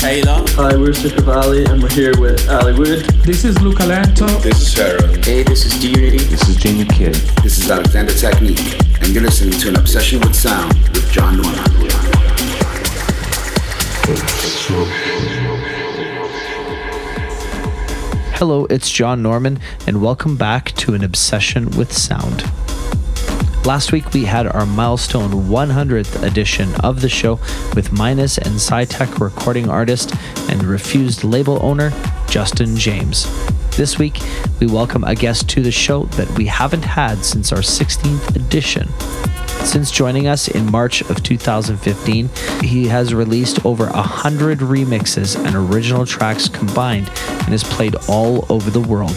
Taylor. Hi, we're Sister Valley, and we're here with Ali Wood. This is Luca Lento. This is Pharaoh. Hey, this is D-Unity. This is Jamie Kidd. This is Alexander Technique, and you're listening to an Obsession with Sound with John Norman. Hello, it's John Norman, and welcome back to an Obsession with Sound. Last week we had our milestone 100th edition of the show with Minus and SciTech recording artist and refused label owner Justin James. This week we welcome a guest to the show that we haven't had since our 16th edition. Since joining us in March of 2015, he has released over 100 remixes and original tracks combined and has played all over the world.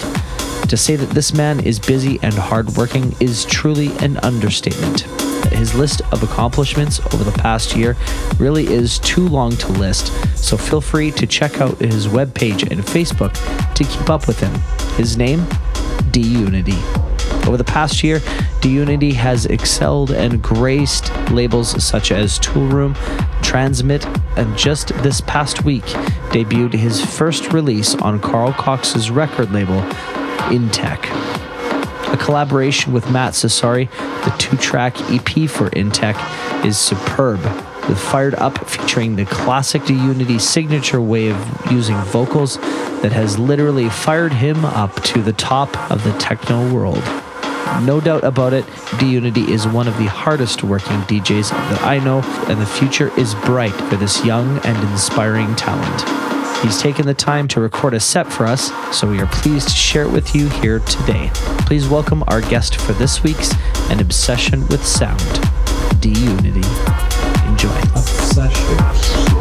To say that this man is busy and hardworking is truly an understatement. His list of accomplishments over the past year really is too long to list, so feel free to check out his webpage and Facebook to keep up with him. His name? D Unity. Over the past year, D Unity has excelled and graced labels such as Toolroom, Transmit, and just this past week debuted his first release on Carl Cox's record label, Intec. A collaboration with Matt Sassari, the two track EP for Intec, is superb, with Fired Up featuring the classic D Unity signature way of using vocals that has literally fired him up to the top of the techno world. No doubt about it, D Unity is one of the hardest working DJs that I know, and the future is bright for this young and inspiring talent. He's taken the time to record a set for us, so we are pleased to share it with you here today. Please welcome our guest for this week's An Obsession with Sound, D Unity. Enjoy. Obsession.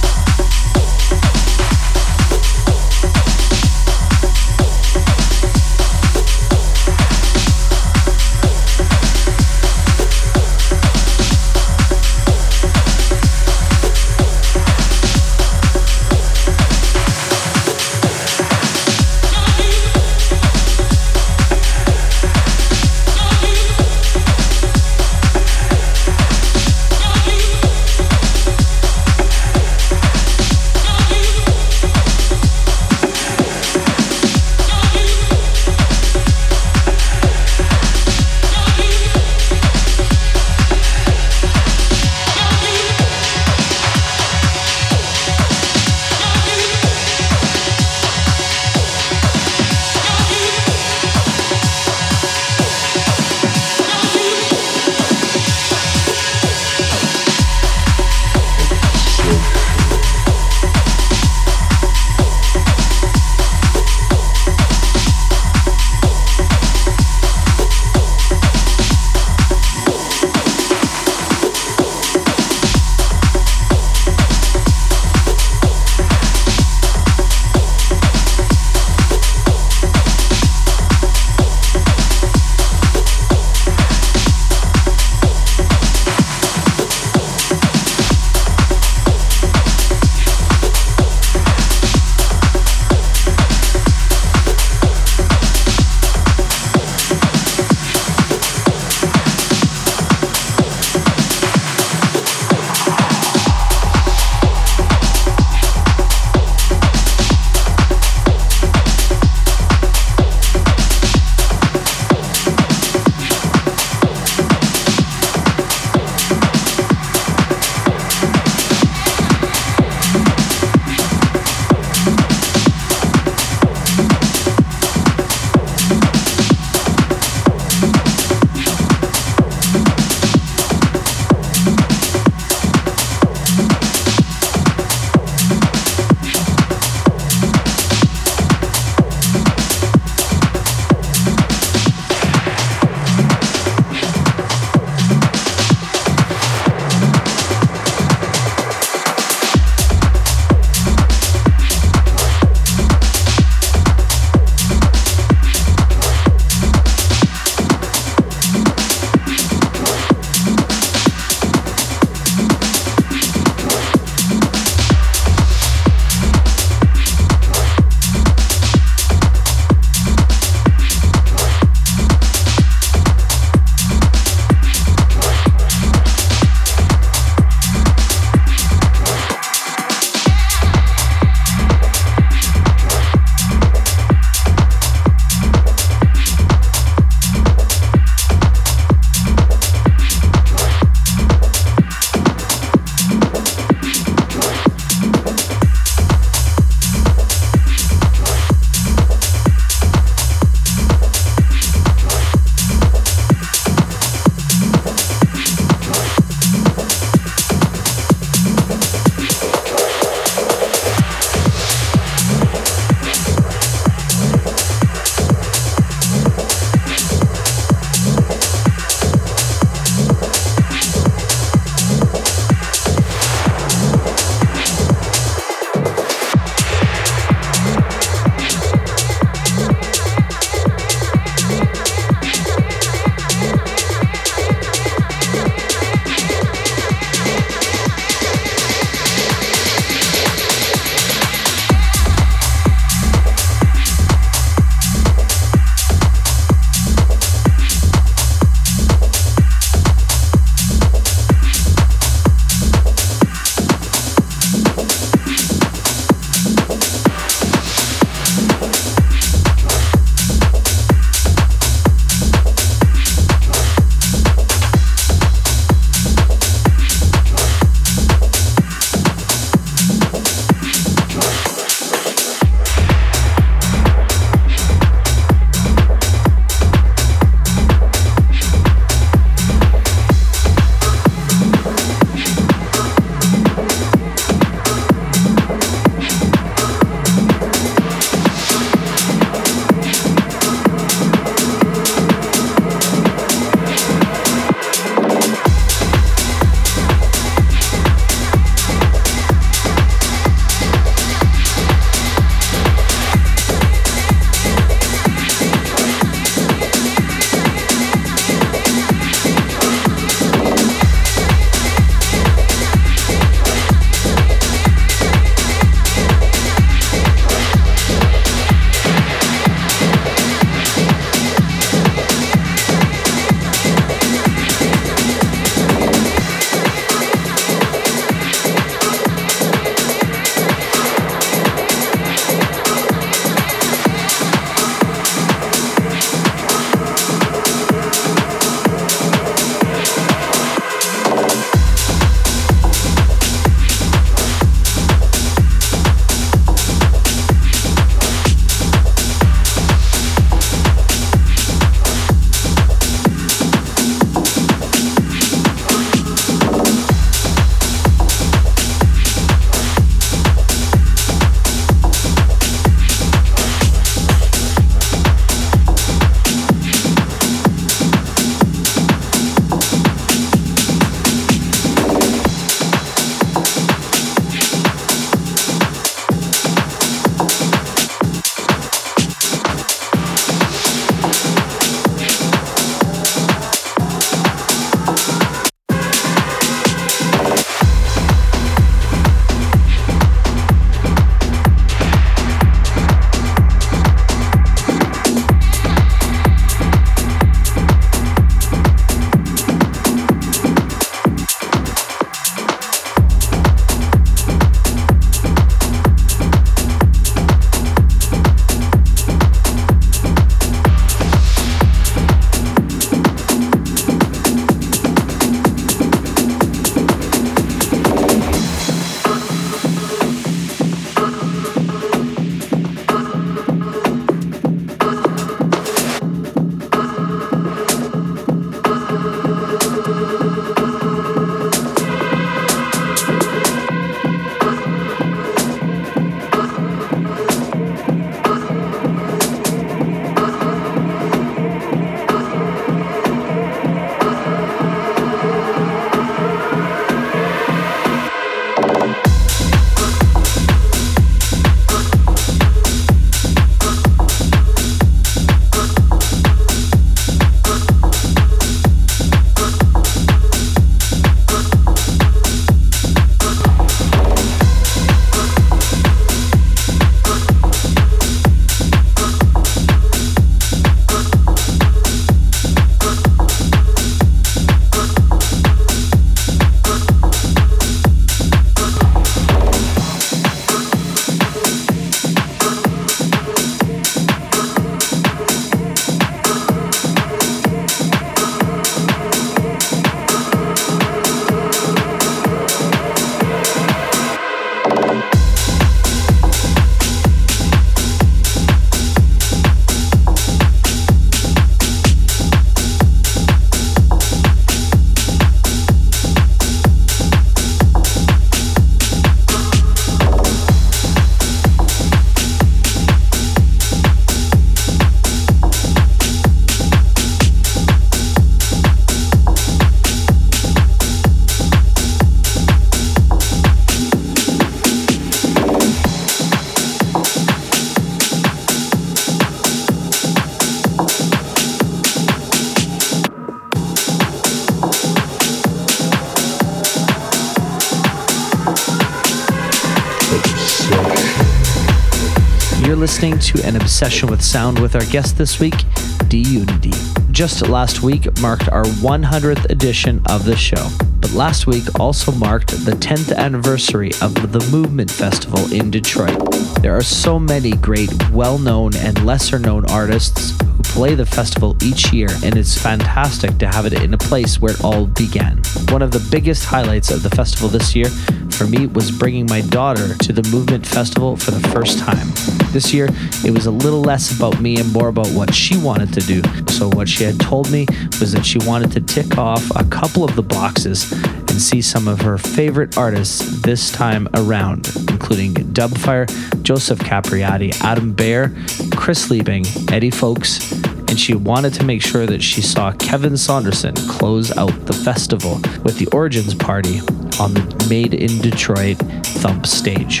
Listening to An Obsession with Sound with our guest this week, D Unity. Just last week marked our 100th edition of the show, but last week also marked the 10th anniversary of the Movement Festival in Detroit. There are so many great, well known, and lesser known artists who play the festival each year, and it's fantastic to have it in a place where it all began. One of the biggest highlights of the festival this year for me was bringing my daughter to the Movement Festival for the first time. This year, it was a little less about me and more about what she wanted to do. So, what she had told me was that she wanted to tick off a couple of the boxes and see some of her favorite artists this time around, including Dubfire, Joseph Capriati, Adam Beyer, Chris Liebing, Eddie Fowlkes, and she wanted to make sure that she saw Kevin Saunderson close out the festival with the Origins Party on the Made in Detroit Thump stage.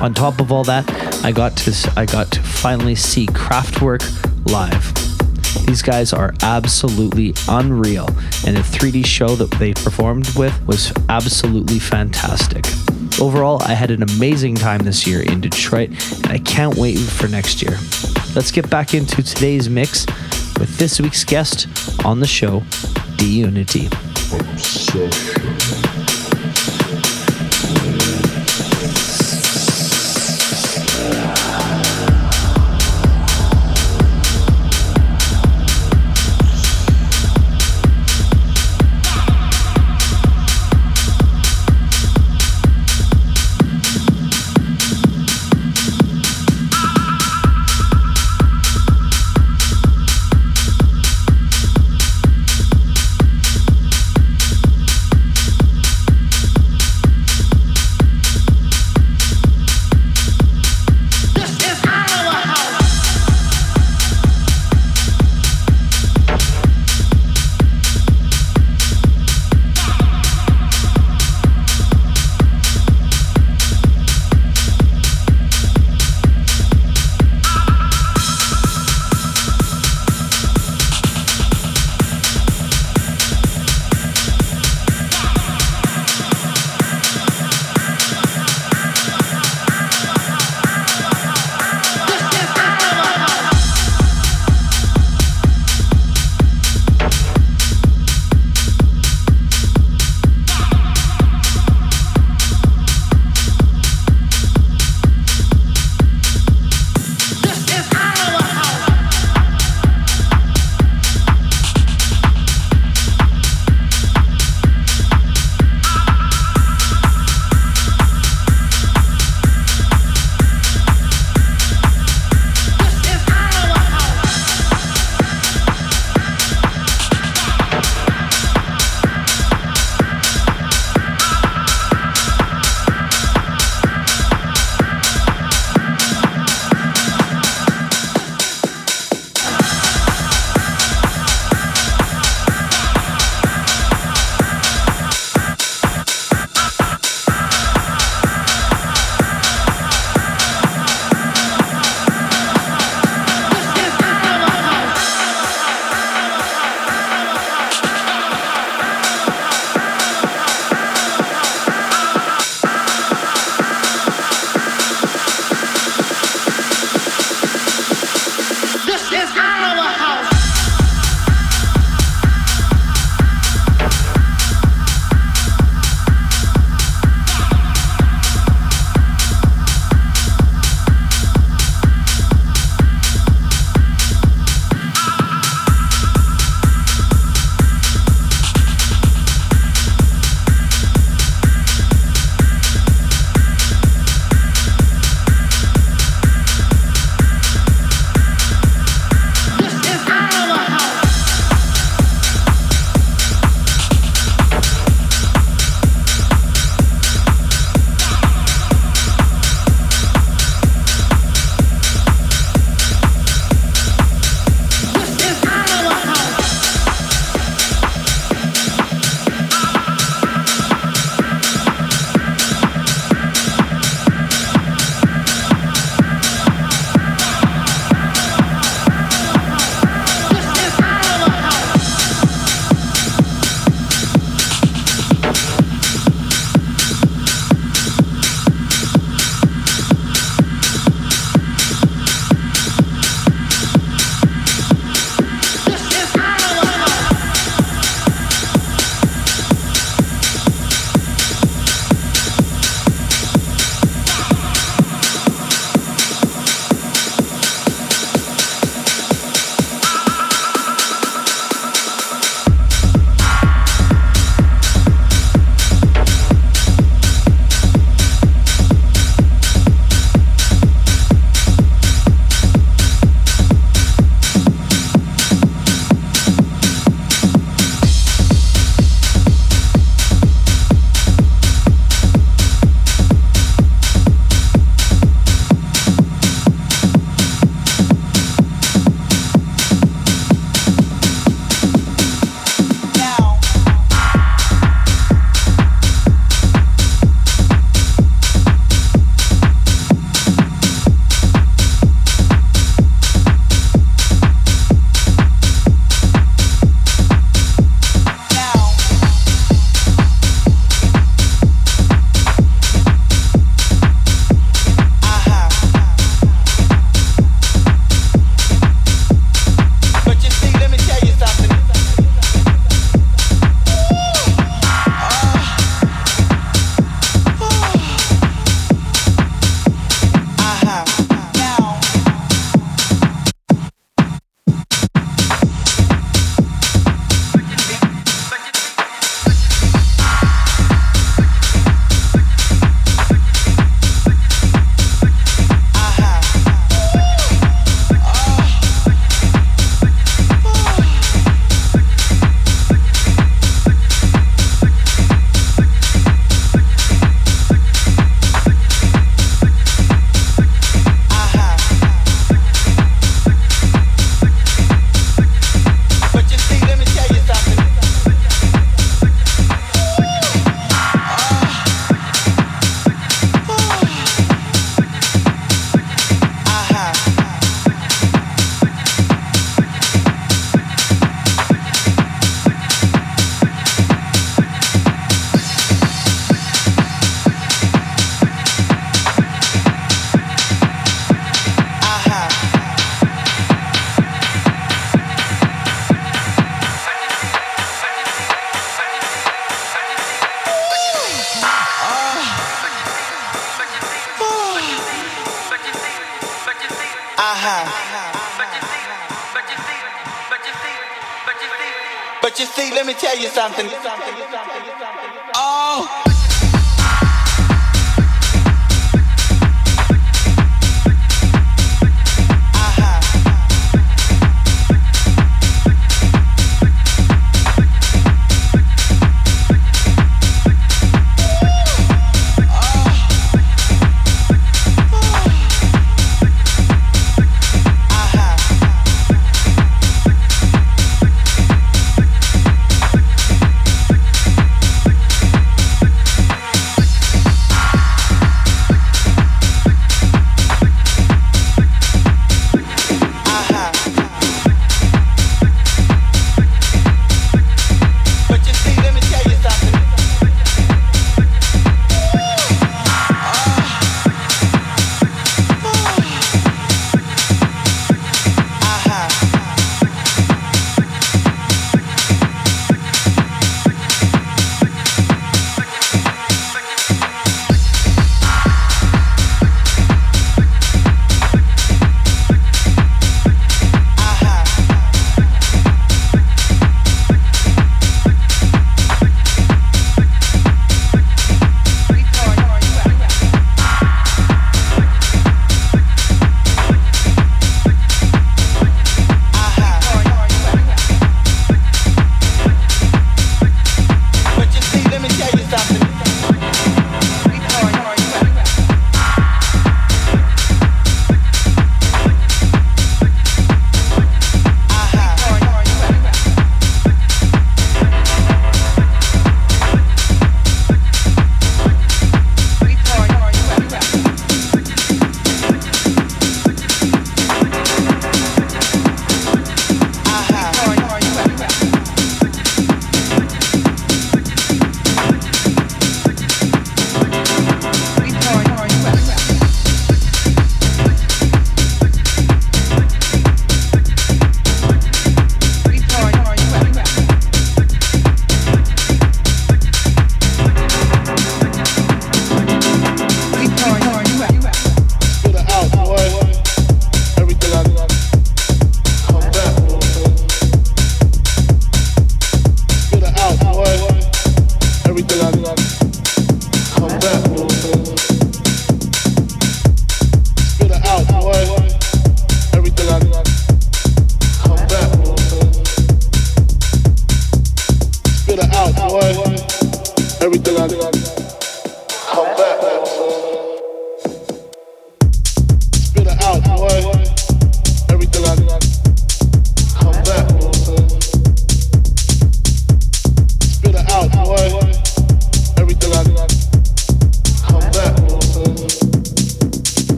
On top of all that, I got to I got to finally see Kraftwerk live. These guys are absolutely unreal, and the 3D show that they performed with was absolutely fantastic. Overall, I had an amazing time this year in Detroit, and I can't wait for next year. Let's get back into today's mix with this week's guest on the show, D Unity.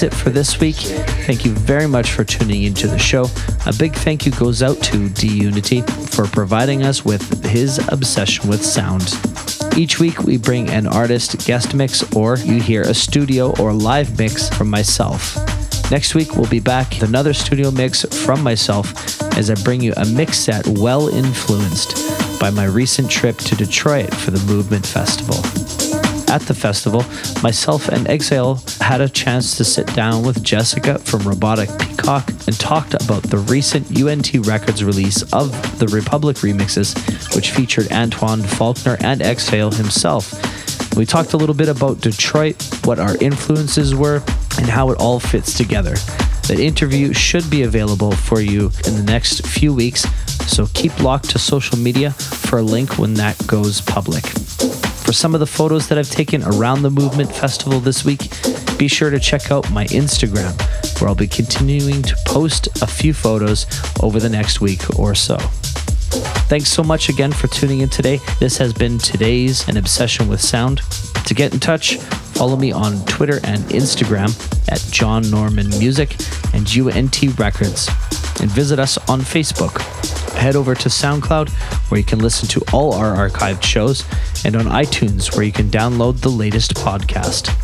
That's it for this week. Thank you very much for tuning into the show. A big thank you goes out to D Unity for providing us with his obsession with sound. Each week, we bring an artist guest mix, or you hear a studio or live mix from myself. Next week, we'll be back with another studio mix from myself as I bring you a mix set well influenced by my recent trip to Detroit for the Movement Festival. At the festival, myself and Exhale had a chance to sit down with Jessica from Robotic Peacock and talked about the recent UNT Records release of the Republic remixes, which featured Antoine Faulkner and Exhale himself. We talked a little bit about Detroit, what our influences were, and how it all fits together. That interview should be available for you in the next few weeks, so keep locked to social media for a link when that goes public. For some of the photos that I've taken around the Movement Festival this week, be sure to check out my Instagram, where I'll be continuing to post a few photos over the next week or so. Thanks so much again for tuning in today. This has been today's An Obsession with Sound. To get in touch, follow me on Twitter and Instagram at John Norman Music and UNT Records, and visit us on Facebook. Head over to SoundCloud, where you can listen to all our archived shows, and on iTunes, where you can download the latest podcast.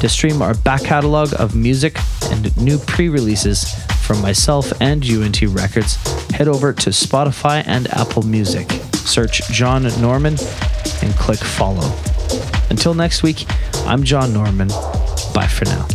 To stream our back catalog of music and new pre releases from myself and UNT Records, head over to Spotify and Apple Music. Search John Norman and click follow. Until next week, I'm John Norman. Bye for now.